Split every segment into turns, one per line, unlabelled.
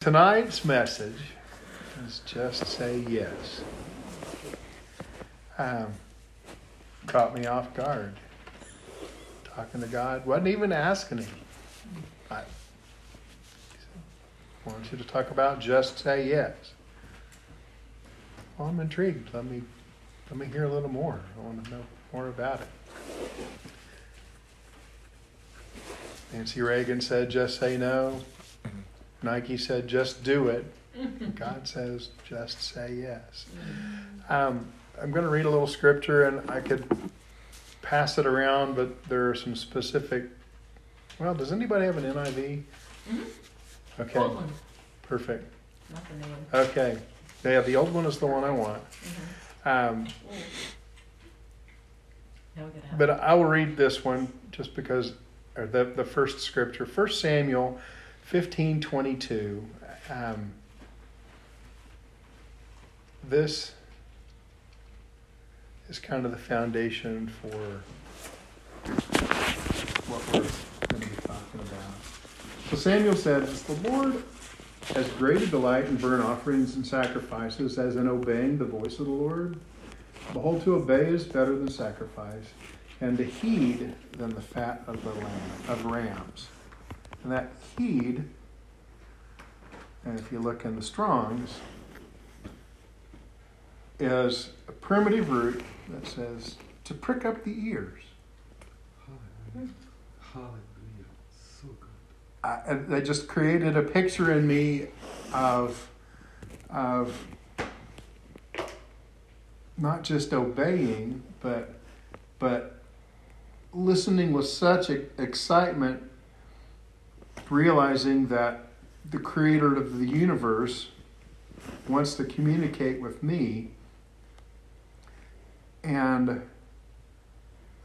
Tonight's message is just say yes. Um, caught me off guard. Talking to God, wasn't even asking Him. I want you to talk about just say yes. Well, I'm intrigued. Let me let me hear a little more. I want to know more about it. Nancy Reagan said, "Just say no." Nike said, just do it. God says, just say yes. Um, I'm going to read a little scripture and I could pass it around, but there are some specific. Well, does anybody have an NIV?
Mm-hmm.
Okay.
Old one,
Perfect.
not the new one.
Okay. Yeah, the old one is the one I want.
Mm-hmm.
Um,
Now we gotta have.
but I will read this one just because, or the, the first scripture, 1 Samuel 15 22. Um, this is kind of the foundation for what we're going to be talking about. So Samuel says, The Lord has greater delight in burnt offerings and sacrifices as in obeying the voice of the Lord. Behold, to obey is better than sacrifice, and to heed than the fat of the lamb of rams. And that heed, and if you look in the Strongs, is a primitive root that says to prick up the ears.
Hallelujah. Hallelujah. So good.
I, and they just created a picture in me of of not just obeying, but but listening with such excitement, realizing that the creator of the universe wants to communicate with me, and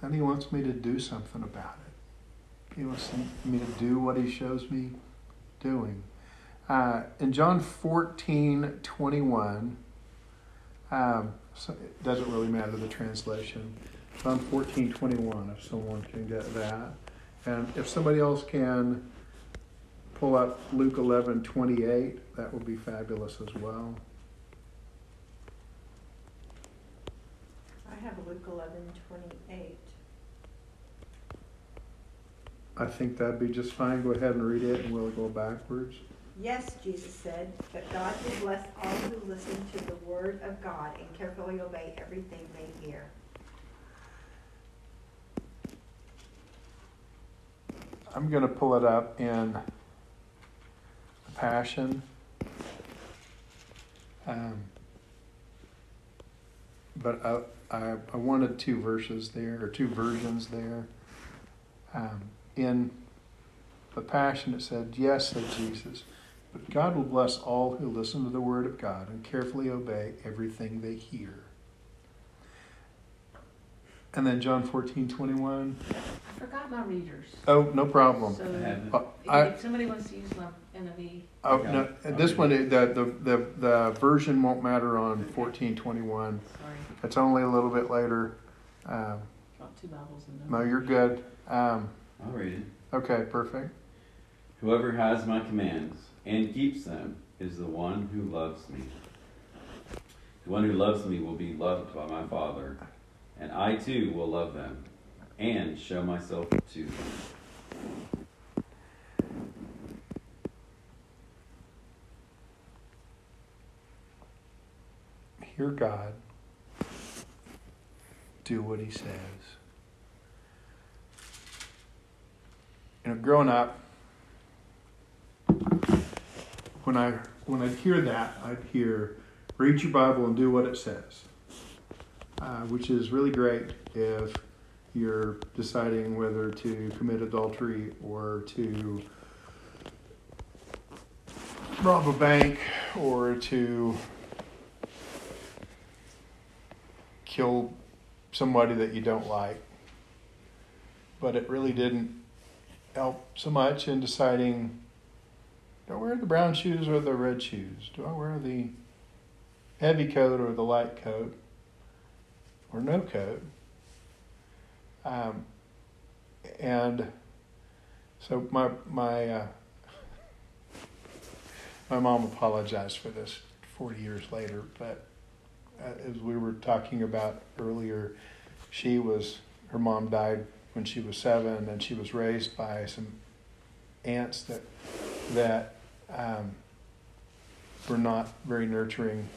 then he wants me to do something about it. He wants me to do what he shows me doing. Uh, in John 14 21, um, so it doesn't really matter the translation. John 14 21, if someone can get that. And if somebody else can pull up Luke 11 28, that would be fabulous as well.
I have Luke eleven twenty-eight.
I think that'd be just fine. Go ahead and read it and we'll go backwards.
Yes, Jesus said, but God will bless all who listen to the word of God and carefully obey everything they hear.
I'm going to pull it up in the Passion. Um, but I, I, I wanted two verses there, or two versions there. Um, in the Passion, it said, Yes, said Jesus, but God will bless all who listen to the word of God and carefully obey everything they hear. And then John 14, 21.
I forgot my readers.
Oh, no problem.
So,
I have it.
Uh, I,
if somebody wants to use my NIV,
Oh,
Okay.
no, this one, the, the, the, the version won't matter on fourteen twenty-one.
sorry,
It's only a little bit later. Um,
got two Bibles in them.
no, you're good. Um,
I'll read it.
okay, perfect.
Whoever has my commands and keeps them is the one who loves me. The one who loves me will be loved by my Father, and I too will love them and show myself to them.
Hear God. Do what he says. You know, growing up, when I when I'd hear that, I'd hear, read your Bible and do what it says. Uh, which is really great if you're deciding whether to commit adultery or to rob a bank or to kill somebody that you don't like. But it really didn't help so much in deciding do I wear the brown shoes or the red shoes? Do I wear the heavy coat or the light coat? Or no coat? Um, and so my my uh, my mom apologized for this 40 years later, but as we were talking about earlier, she was her mom died when she was seven, and she was raised by some aunts that that um, were not very nurturing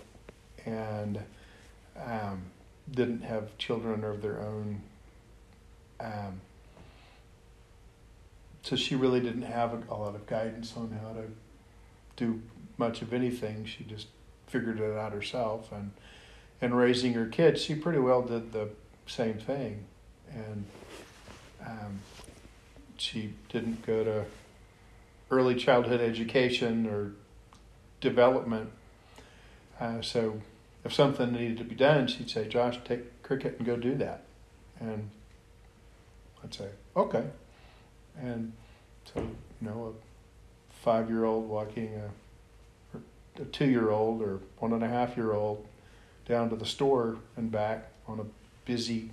and um, didn't have children of their own. Um, so she really didn't have a, a lot of guidance on how to do much of anything. She just figured it out herself, and and raising her kids, she pretty well did the same thing, and um, she didn't go to early childhood education or development. Uh, so if something needed to be done, she'd say, Josh, take cricket and go do that. And I'd say, okay. And so, you know, a five year old walking a, a two year old or one and a half year old down to the store and back on a busy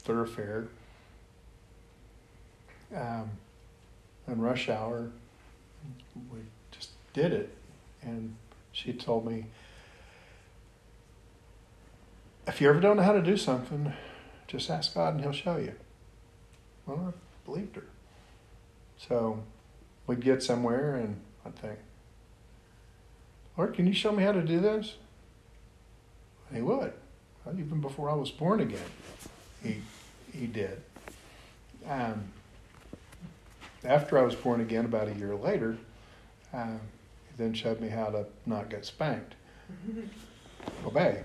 thoroughfare um, and rush hour. We just did it. And she told me, if you ever don't know how to do something, just ask God and He'll show you. Well, I believed her. So we'd get somewhere and I'd think, Lord, can you show me how to do this? He would. Even before I was born again, he, he did. Um, after I was born again, about a year later, uh, he then showed me how to not get spanked. Obey.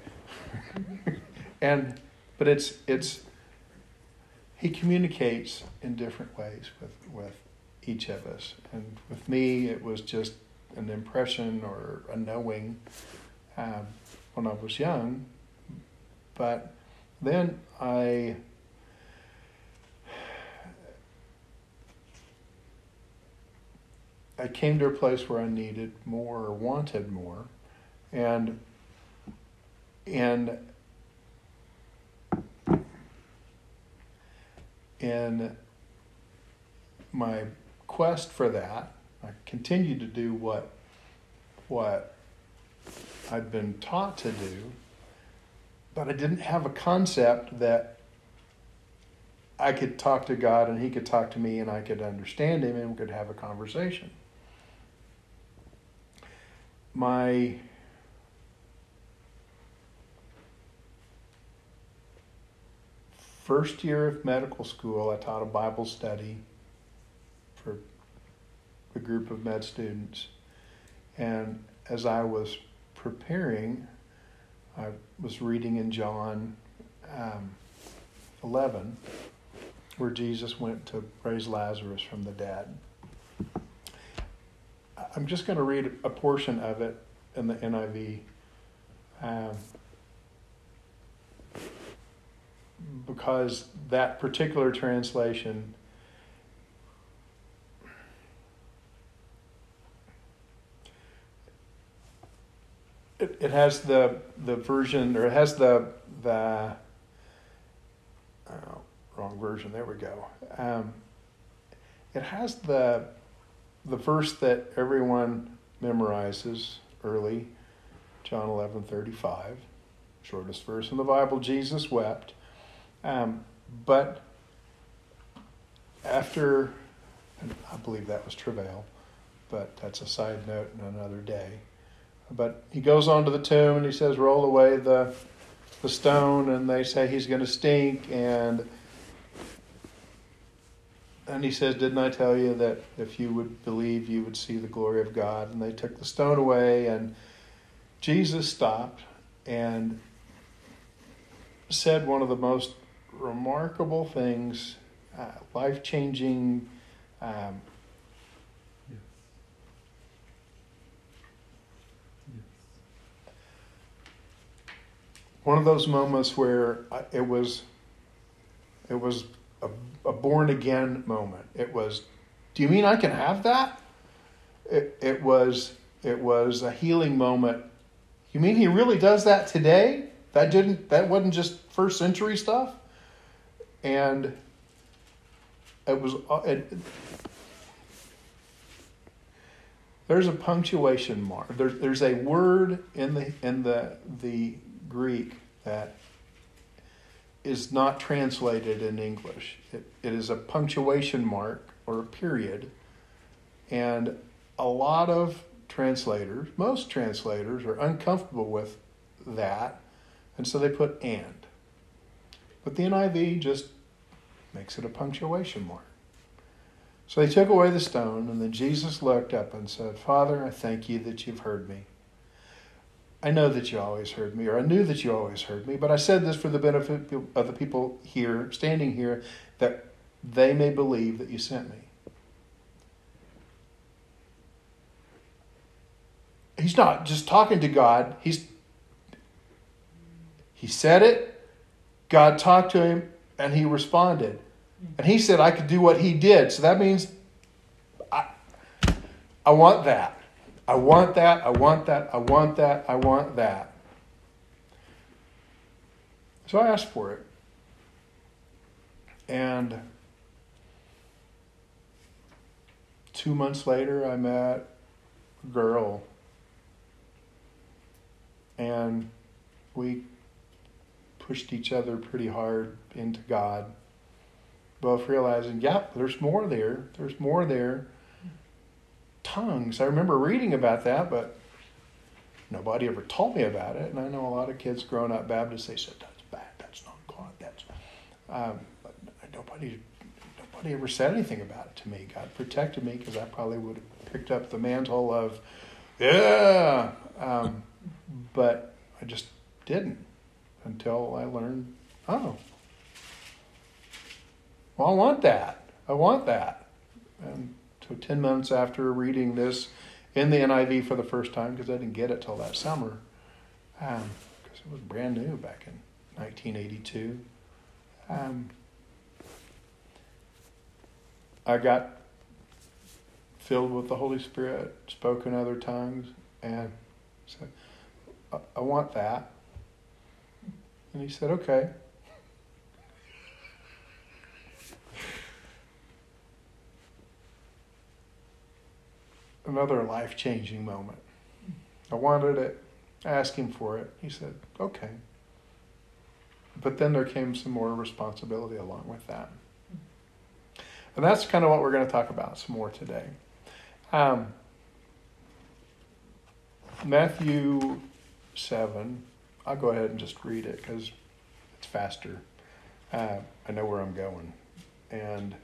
and but it's it's he communicates in different ways with with each of us. And with me, it was just an impression or a knowing um, when I was young. But then I I came to a place where I needed more or wanted more, and and in my quest for that, I continued to do what what I'd been taught to do, but I didn't have a concept that I could talk to God and He could talk to me and I could understand Him and we could have a conversation my first year of medical school, I taught a Bible study for a group of med students. And as I was preparing, I was reading in John um, 11, where Jesus went to raise Lazarus from the dead. I'm just going to read a portion of it in the NIV. Um, because that particular translation it, has the the version or it has the the oh, wrong version there we go um, it has the the verse that everyone memorizes early, John 11 35, shortest verse in the Bible, Jesus wept. Um, but after, I believe that was travail, but that's a side note in another day. But he goes on to the tomb and he says, Roll away the, the stone, and they say he's going to stink, and and he says, Didn't I tell you that if you would believe, you would see the glory of God? And they took the stone away, and Jesus stopped and said one of the most remarkable things, uh, life changing. Um, One of those moments where it was, it was a, a born again moment. It was, do you mean I can have that? It, it was it was a healing moment. You mean he really does that today? That didn't that wasn't just first century stuff? And it was uh, it, there's a punctuation mark. There's there's a word in the in the the Greek that is not translated in English. It, it is a punctuation mark or a period, and a lot of translators, most translators, are uncomfortable with that, and so they put and. But the NIV just makes it a punctuation mark. So they took away the stone, and then Jesus looked up and said, Father, I thank you that you've heard me. I know that you always heard me, or I knew that you always heard me, but I said this for the benefit of the people here, standing here, that they may believe that you sent me. He's not just talking to God, he's he said it, God talked to him, and he responded. And he said I could do what he did. So that means I, I want that. I want that. I want that. I want that. I want that. So I asked for it. And two months later, I met a girl. And we pushed each other pretty hard into God, both realizing, yep, there's more there. There's more there. Tongues. I remember reading about that, but nobody ever told me about it. And I know a lot of kids growing up Baptist, they said, that's bad. That's not God. That's. Um, but nobody, nobody ever said anything about it to me. God protected me because I probably would have picked up the mantle of, yeah. Um, but I just didn't until I learned, oh, well, I want that. I want that. And so 10 months after reading this in the NIV for the first time, because I didn't get it till that summer, because um, it was brand new back in 1982, um, I got filled with the Holy Spirit, spoke in other tongues, and said, I, I want that. And he said, Okay. Another life changing moment. I wanted it, asked him for it. He said, Okay. But then there came some more responsibility along with that. And that's kind of what we're going to talk about some more today. Um, Matthew 7 I'll go ahead and just read it because it's faster. Uh, I know where I'm going. And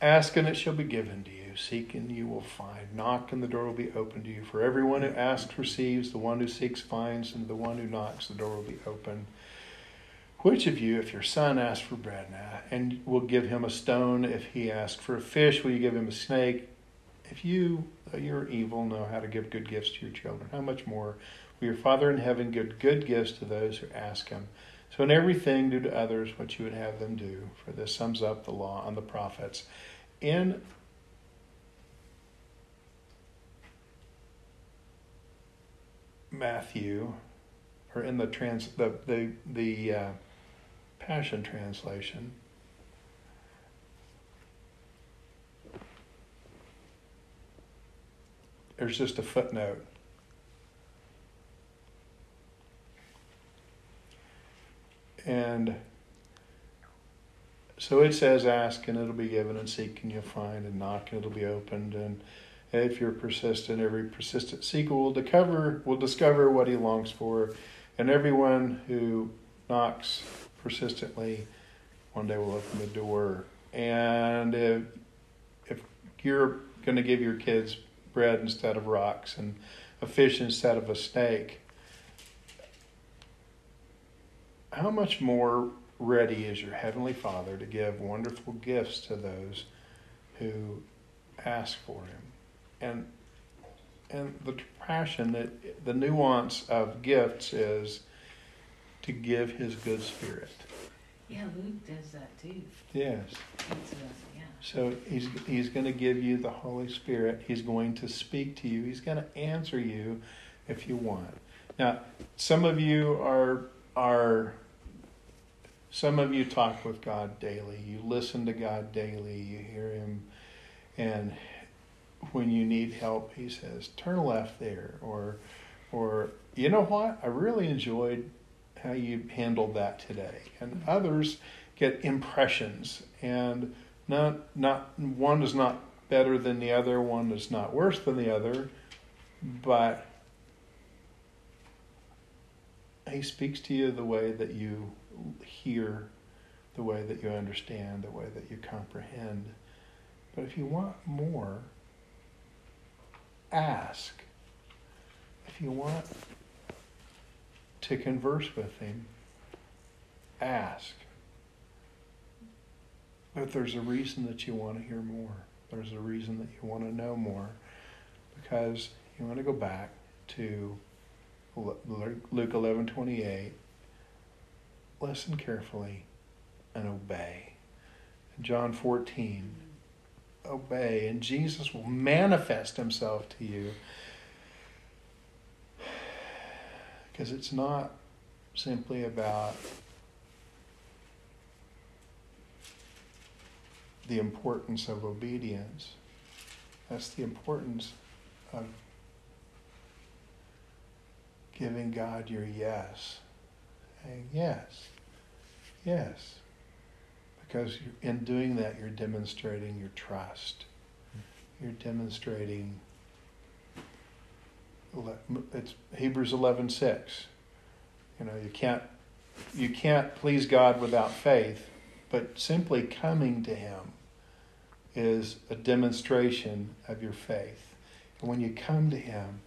ask and it shall be given to you. Seek and you will find. Knock and the door will be opened to you. For everyone who asks receives, the one who seeks finds, and the one who knocks the door will be open. Which of you, if your son asks for bread now, and will give him a stone, if he asks for a fish, will you give him a snake? If you, though you're evil, know how to give good gifts to your children, how much more will your Father in heaven give good gifts to those who ask him? So in everything, do to others what you would have them do, for this sums up the law and the prophets. In Matthew, or in the trans the the the uh, Passion translation, there's just a footnote. And so it says, ask and it'll be given, and seek and you'll find, and knock and it'll be opened. And if you're persistent, every persistent seeker will discover, will discover what he longs for. And everyone who knocks persistently, one day will open the door. And if, if you're going to give your kids bread instead of rocks and a fish instead of a snake. How much more ready is your Heavenly Father to give wonderful gifts to those who ask for Him? And and the passion that the nuance of gifts is to give His good Spirit.
Yeah, Luke does that too.
Yes. So he's he's going to give you the Holy Spirit. He's going to speak to you. He's going to answer you if you want. Now, some of you are are Some of you talk with God daily. You listen to God daily. You hear Him. And when you need help, He says, turn left there. Or, or you know what? I really enjoyed how you handled that today. And others get impressions. And not, not, one is not better than the other, one is not worse than the other. But He speaks to you the way that you hear, the way that you understand, the way that you comprehend. But if you want more, ask. If you want to converse with Him, ask. But there's a reason that you want to hear more. There's a reason that you want to know more. Because you want to go back to Luke 11 28 listen carefully and obey. John 14, obey, and Jesus will manifest himself to you. Because it's not simply about the importance of obedience, that's the importance of giving God your yes saying, Yes, yes. Because in doing that, you're demonstrating your trust. You're demonstrating, it's Hebrews 11 6. You know, you can't, you can't please God without faith, but simply coming to Him is a demonstration of your faith. And when you come to Him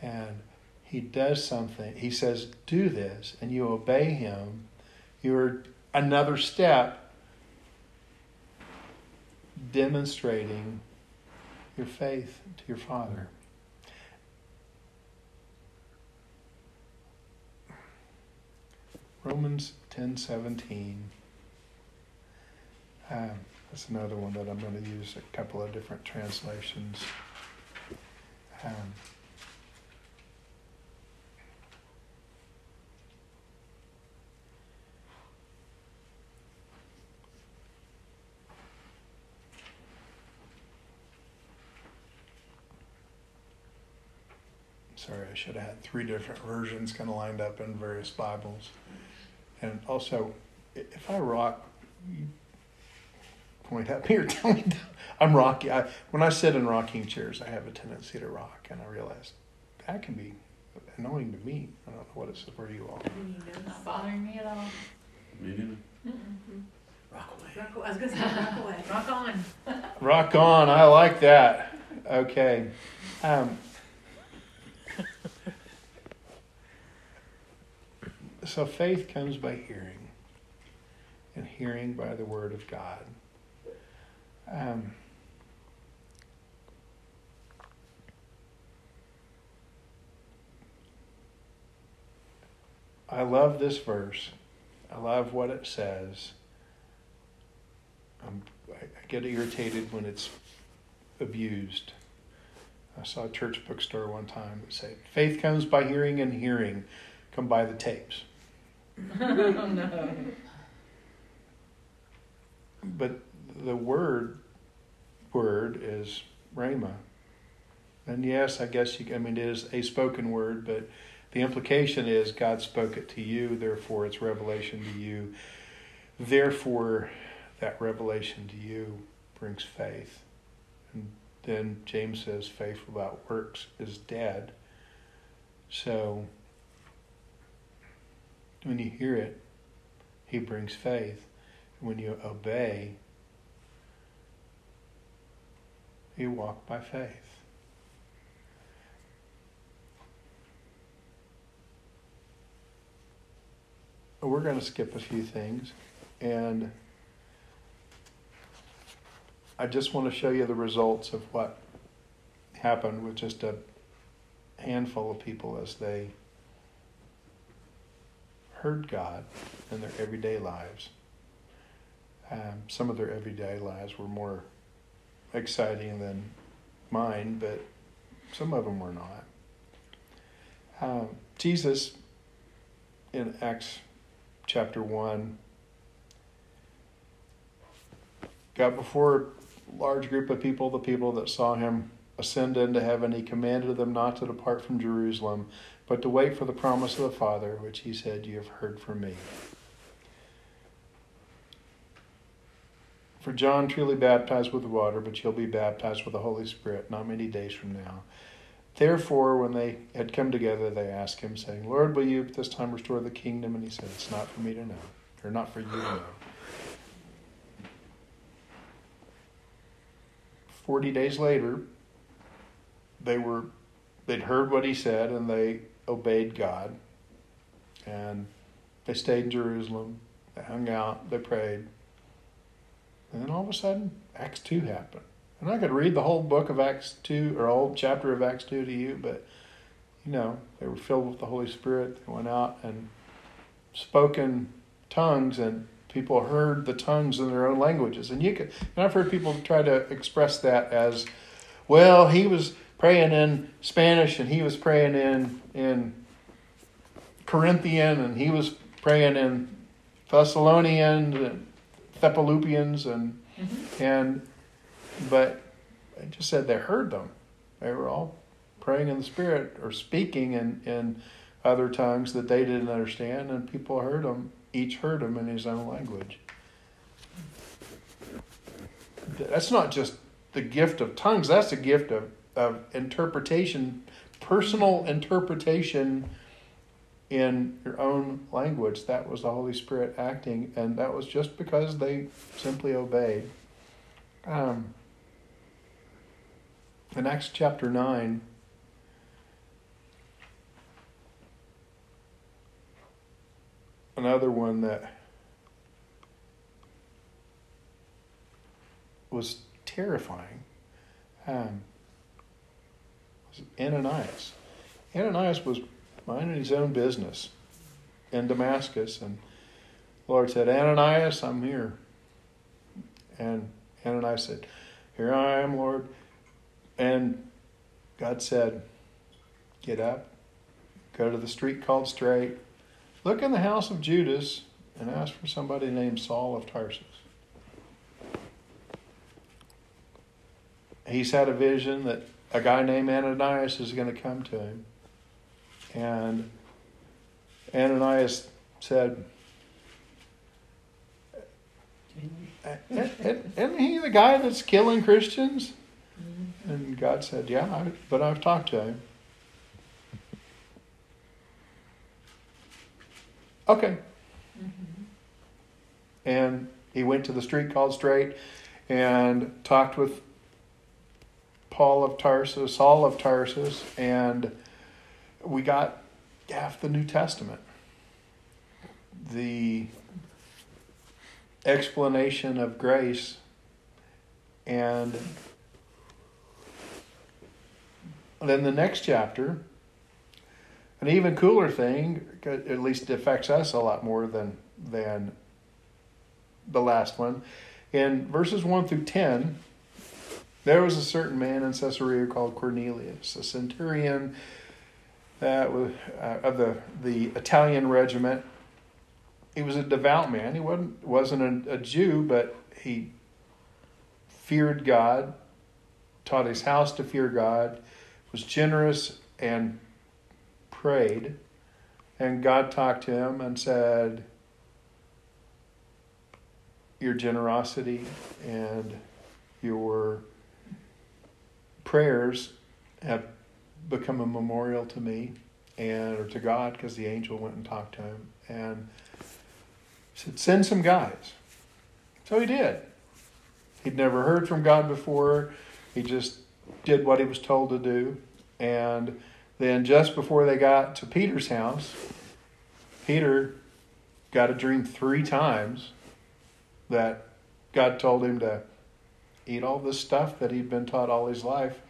and he does something, he says, do this, and you obey him, you're another step demonstrating your faith to your Father. Romans 10 17. Um, that's another one that I'm going to use a couple of different translations. Um, Sorry, I should have had three different versions kind of lined up in various Bibles. And also, if I rock, you point at me or tell me I'm rocky. I, when I sit in rocking chairs, I have a tendency to rock, and I realize that can be annoying to me. I don't know what it's for you all.
Not bothering me at all.
Me neither.
Mm-mm.
Rock away.
Rock, I was gonna say rock away.
Rock on.
Rock on. I like that. Okay. Um, so faith comes by hearing, and hearing by the Word of God. Um, I love this verse. I love what it says. I'm, I get irritated when it's abused. I saw a church bookstore one time that said, Faith comes by hearing, and hearing come by the tapes.
oh no.
But the word word is rhema. And yes, I guess you I mean it is a spoken word, but the implication is God spoke it to you, therefore it's revelation to you. Therefore that revelation to you brings faith. And then James says faith without works is dead. So when you hear it, he brings faith. When you obey, you walk by faith. We're going to skip a few things, and I just want to show you the results of what happened with just a handful of people as they heard God in their everyday lives. Um, some of their everyday lives were more exciting than mine, but some of them were not. Um, Jesus in Acts chapter 1 got before large group of people, the people that saw him ascend into heaven, he commanded them not to depart from Jerusalem, but to wait for the promise of the Father, which he said, You have heard from me. For John truly baptized with water, but you'll be baptized with the Holy Spirit not many days from now. Therefore, when they had come together, they asked him, saying, Lord, will you at this time restore the kingdom? And he said, It's not for me to know, or not for you to know. Forty days later, they were they'd heard what he said and they obeyed God. And they stayed in Jerusalem. They hung out. They prayed. And then all of a sudden, Acts 2 happened. And I could read the whole book of Acts 2 or whole chapter of Acts 2 to you, but you know, they were filled with the Holy Spirit. They went out and spoke in tongues, and people heard the tongues in their own languages. And you could, and I've heard people try to express that as, well, he was praying in Spanish and he was praying in in Corinthian and he was praying in Thessalonian and Thepalupians and
Mm-hmm.
and but I just said they heard them. They were all praying in the spirit or speaking in, in other tongues that they didn't understand, and people heard them. Each heard him in his own language. That's not just the gift of tongues. That's the gift of, of interpretation, personal interpretation in your own language. That was the Holy Spirit acting, and that was just because they simply obeyed. Um, in Acts chapter 9, another one that was terrifying um, was Ananias. Ananias was minding his own business in Damascus, and the Lord said, Ananias, I'm here. And Ananias said, Here I am, Lord. And God said, Get up, go to the street called Straight, look in the house of Judas, and ask for somebody named Saul of Tarsus. He's had a vision that a guy named Ananias is going to come to him. And Ananias said, Isn't he the guy that's killing Christians?
Mm-hmm.
And God said, Yeah, but I've talked to him. Okay.
Mm-hmm.
And he went to the street called Straight and talked with Paul of Tarsus, Saul of Tarsus, and we got half the New Testament. The explanation of grace and then the next chapter an even cooler thing at least affects us a lot more than than the last one in verses 1 through 10 there was a certain man in Caesarea called Cornelius a centurion that was uh, of the the Italian regiment he was a devout man. He wasn't wasn't a, a, Jew, but he feared God, taught his house to fear God, was generous and prayed. And God talked to him and said, Your generosity and your prayers have become a memorial to me and or to God because the angel went and talked to him and said, Send some guys. So he did. He'd never heard from God before. He just did what he was told to do. And then, just before they got to Peter's house, Peter got a dream three times that God told him to eat all this stuff that he'd been taught all his life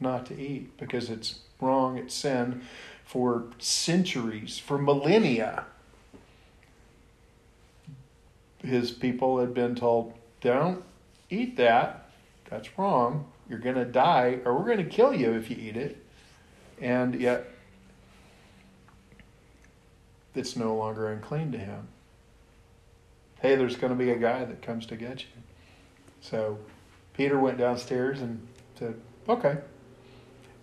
not to eat because it's wrong, it's sin for centuries, for millennia his people had been told, don't eat that. That's wrong. You're going to die, or we're going to kill you if you eat it. And yet, it's no longer unclean to him. Hey, there's going to be a guy that comes to get you. So Peter went downstairs and said, Okay.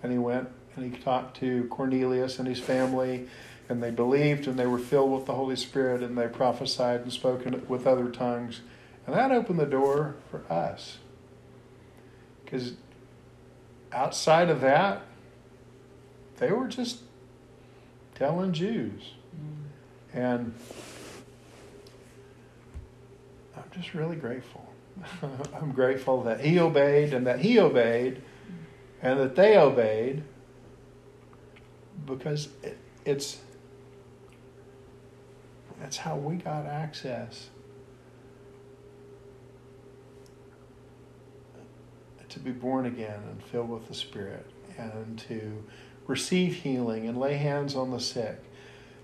And he went and he talked to Cornelius and his family, and they believed and they were filled with the Holy Spirit and they prophesied and spoke with other tongues. And that opened the door for us. Because outside of that, they were just telling Jews. Mm. And I'm just really grateful. I'm grateful that he obeyed and that he obeyed and that they obeyed because it, it's that's how we got access to be born again and filled with the Spirit and to receive healing and lay hands on the sick,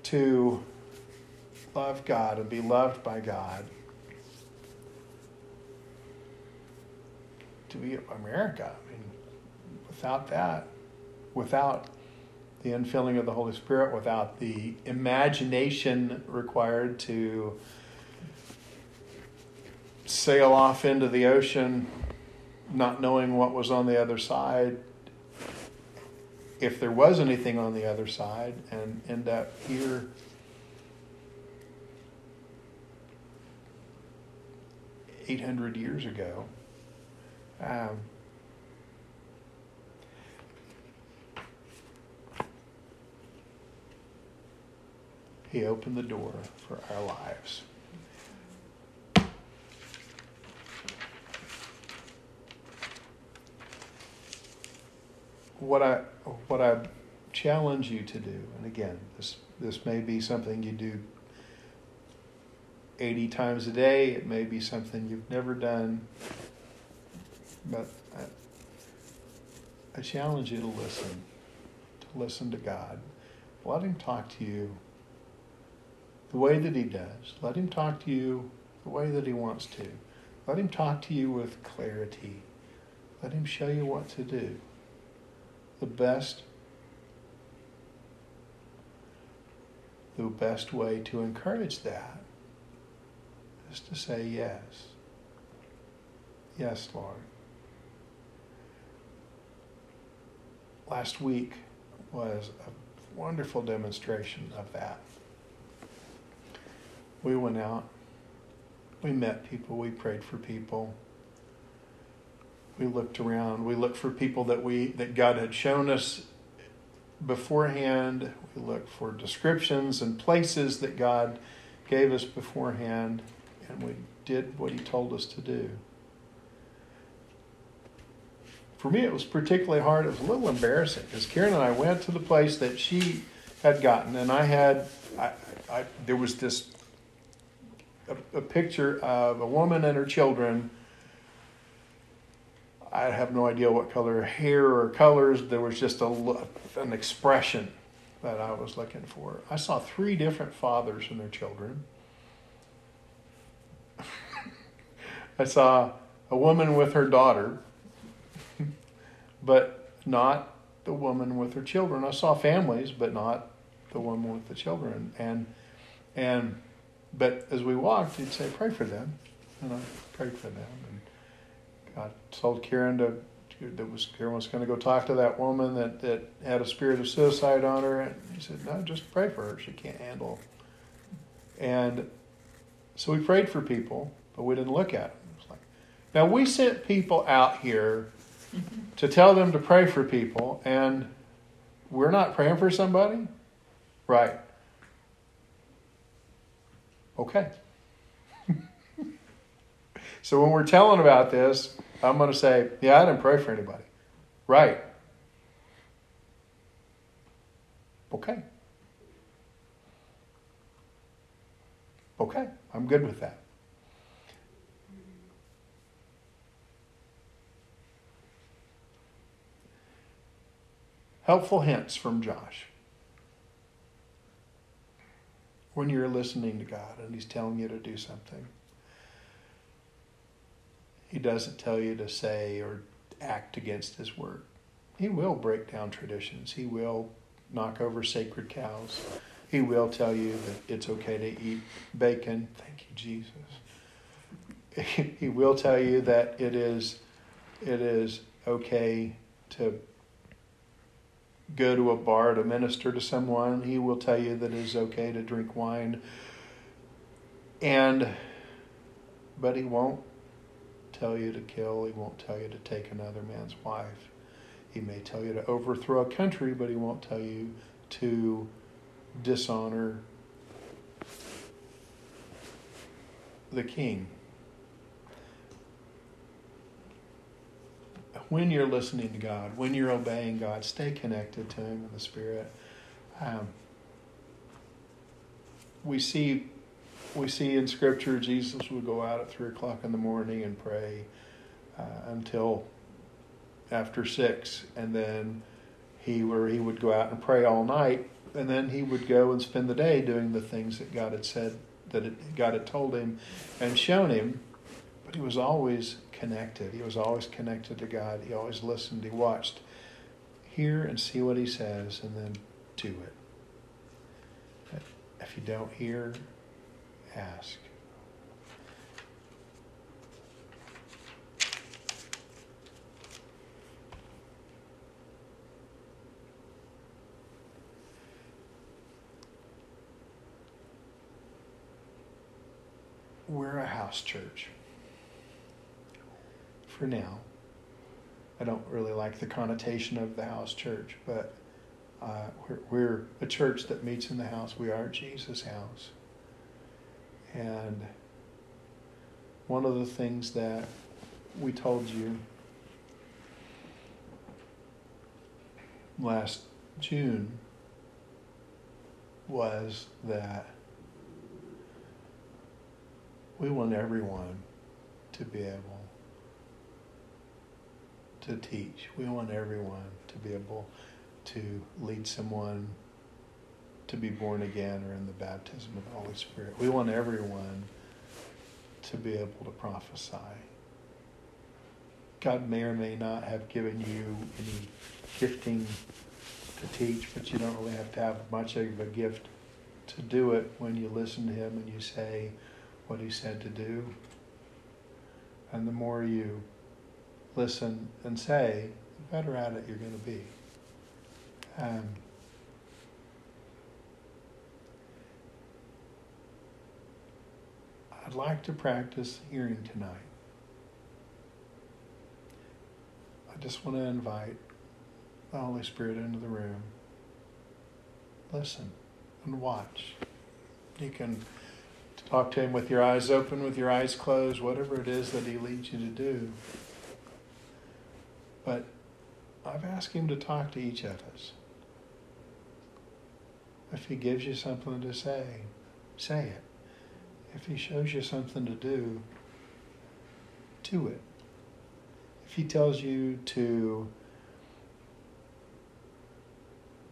to love God and be loved by God, to be America. I mean, without that, without the infilling of the Holy Spirit, without the imagination required to sail off into the ocean, not knowing what was on the other side, if there was anything on the other side, and end up here. Eight hundred years ago. Um, He opened the door for our lives. What I what I challenge you to do, and again, this this may be something you do 80 times a day, it may be something you've never done, but I, I challenge you to listen, to listen to God. Let Him talk to you the way that He does. Let Him talk to you the way that He wants to. Let Him talk to you with clarity. Let Him show you what to do. The best, the best way to encourage that is to say yes. Yes, Lord. Last week was a wonderful demonstration of that we went out, we met people, we prayed for people. We looked around, we looked for people that we that God had shown us beforehand. We looked for descriptions and places that God gave us beforehand, and we did what He told us to do. For me, it was particularly hard. It was a little embarrassing because Karen and I went to the place that she had gotten, and I had, I, I, there was this a, a picture of a woman and her children. I have no idea what color hair or colors. There was just a an expression that I was looking for. I saw three different fathers and their children. I saw a woman with her daughter, but not the woman with her children. I saw families, but not the woman with the children. And and but as we walked, he'd say, "Pray for them," and I prayed for them. And God told Karen to that was Karen was going to go talk to that woman that that had a spirit of suicide on her, and he said, "No, just pray for her. She can't handle." And so we prayed for people, but we didn't look at them. Like, now we sent people out here to tell them to pray for people, and we're not praying for somebody, right? Okay. So when we're telling about this, I'm going to say, yeah, I didn't pray for anybody. Right. Okay. Okay, I'm good with that. Helpful hints from Josh when you're listening to God and He's telling you to do something. He doesn't tell you to say or act against His word. He will break down traditions. He will knock over sacred cows. He will tell you that it's okay to eat bacon. Thank you, Jesus. he will tell you that it is it is okay to go to a bar to minister to someone. He will tell you that it is okay to drink wine. And but he won't tell you to kill, he won't tell you to take another man's wife. He may tell you to overthrow a country, but he won't tell you to dishonor the king. When you're listening to God, when you're obeying God, stay connected to Him in the Spirit. Um, we see, we see in Scripture Jesus would go out at three o'clock in the morning and pray uh, until after six, and then he where he would go out and pray all night, and then he would go and spend the day doing the things that God had said that it, God had told him and shown him. But he was always connected. He was always connected to God. He always listened. He watched, hear and see what He says, and then do it. If you don't hear, ask. We're a house church. For now. I don't really like the connotation of the house church, but uh, we're, we're a church that meets in the house. We are Jesus' house. And one of the things that we told you last June was that we want everyone to be able to teach. We want everyone to be able to lead someone to be born again or in the baptism of the Holy Spirit. We want everyone to be able to prophesy. God may or may not have given you any gifting to teach, but you don't really have to have much of a gift to do it when you listen to Him and you say what He said to do. And the more you listen and say, the better at it you're going to be. Um, I'd like to practice hearing tonight. I just want to invite the Holy Spirit into the room. Listen and watch. You can talk to Him with your eyes open, with your eyes closed, whatever it is that He leads you to do. But I've asked Him to talk to each of us. If He gives you something to say, say it. If He shows you something to do, do it. If He tells you to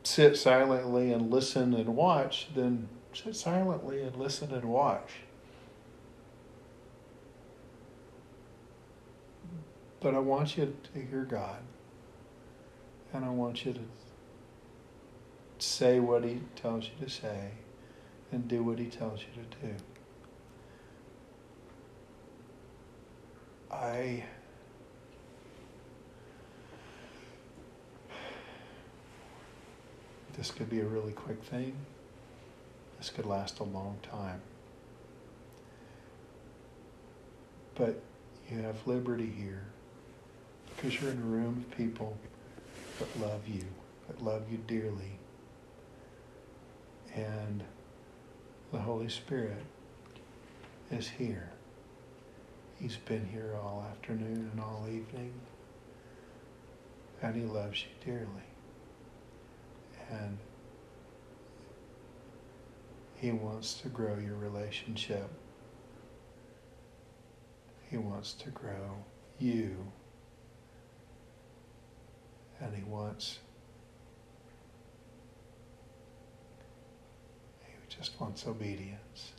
sit silently and listen and watch, then sit silently and listen and watch. But I want you to hear God. And I want you to say what He tells you to say and do what He tells you to do. I. This could be a really quick thing. This could last a long time. But you have liberty here because you're in a room of people that love you, that love you dearly. And the Holy Spirit is here. He's been here all afternoon and all evening. And He loves you dearly. And He wants to grow your relationship. He wants to grow you. And He wants, He just wants obedience.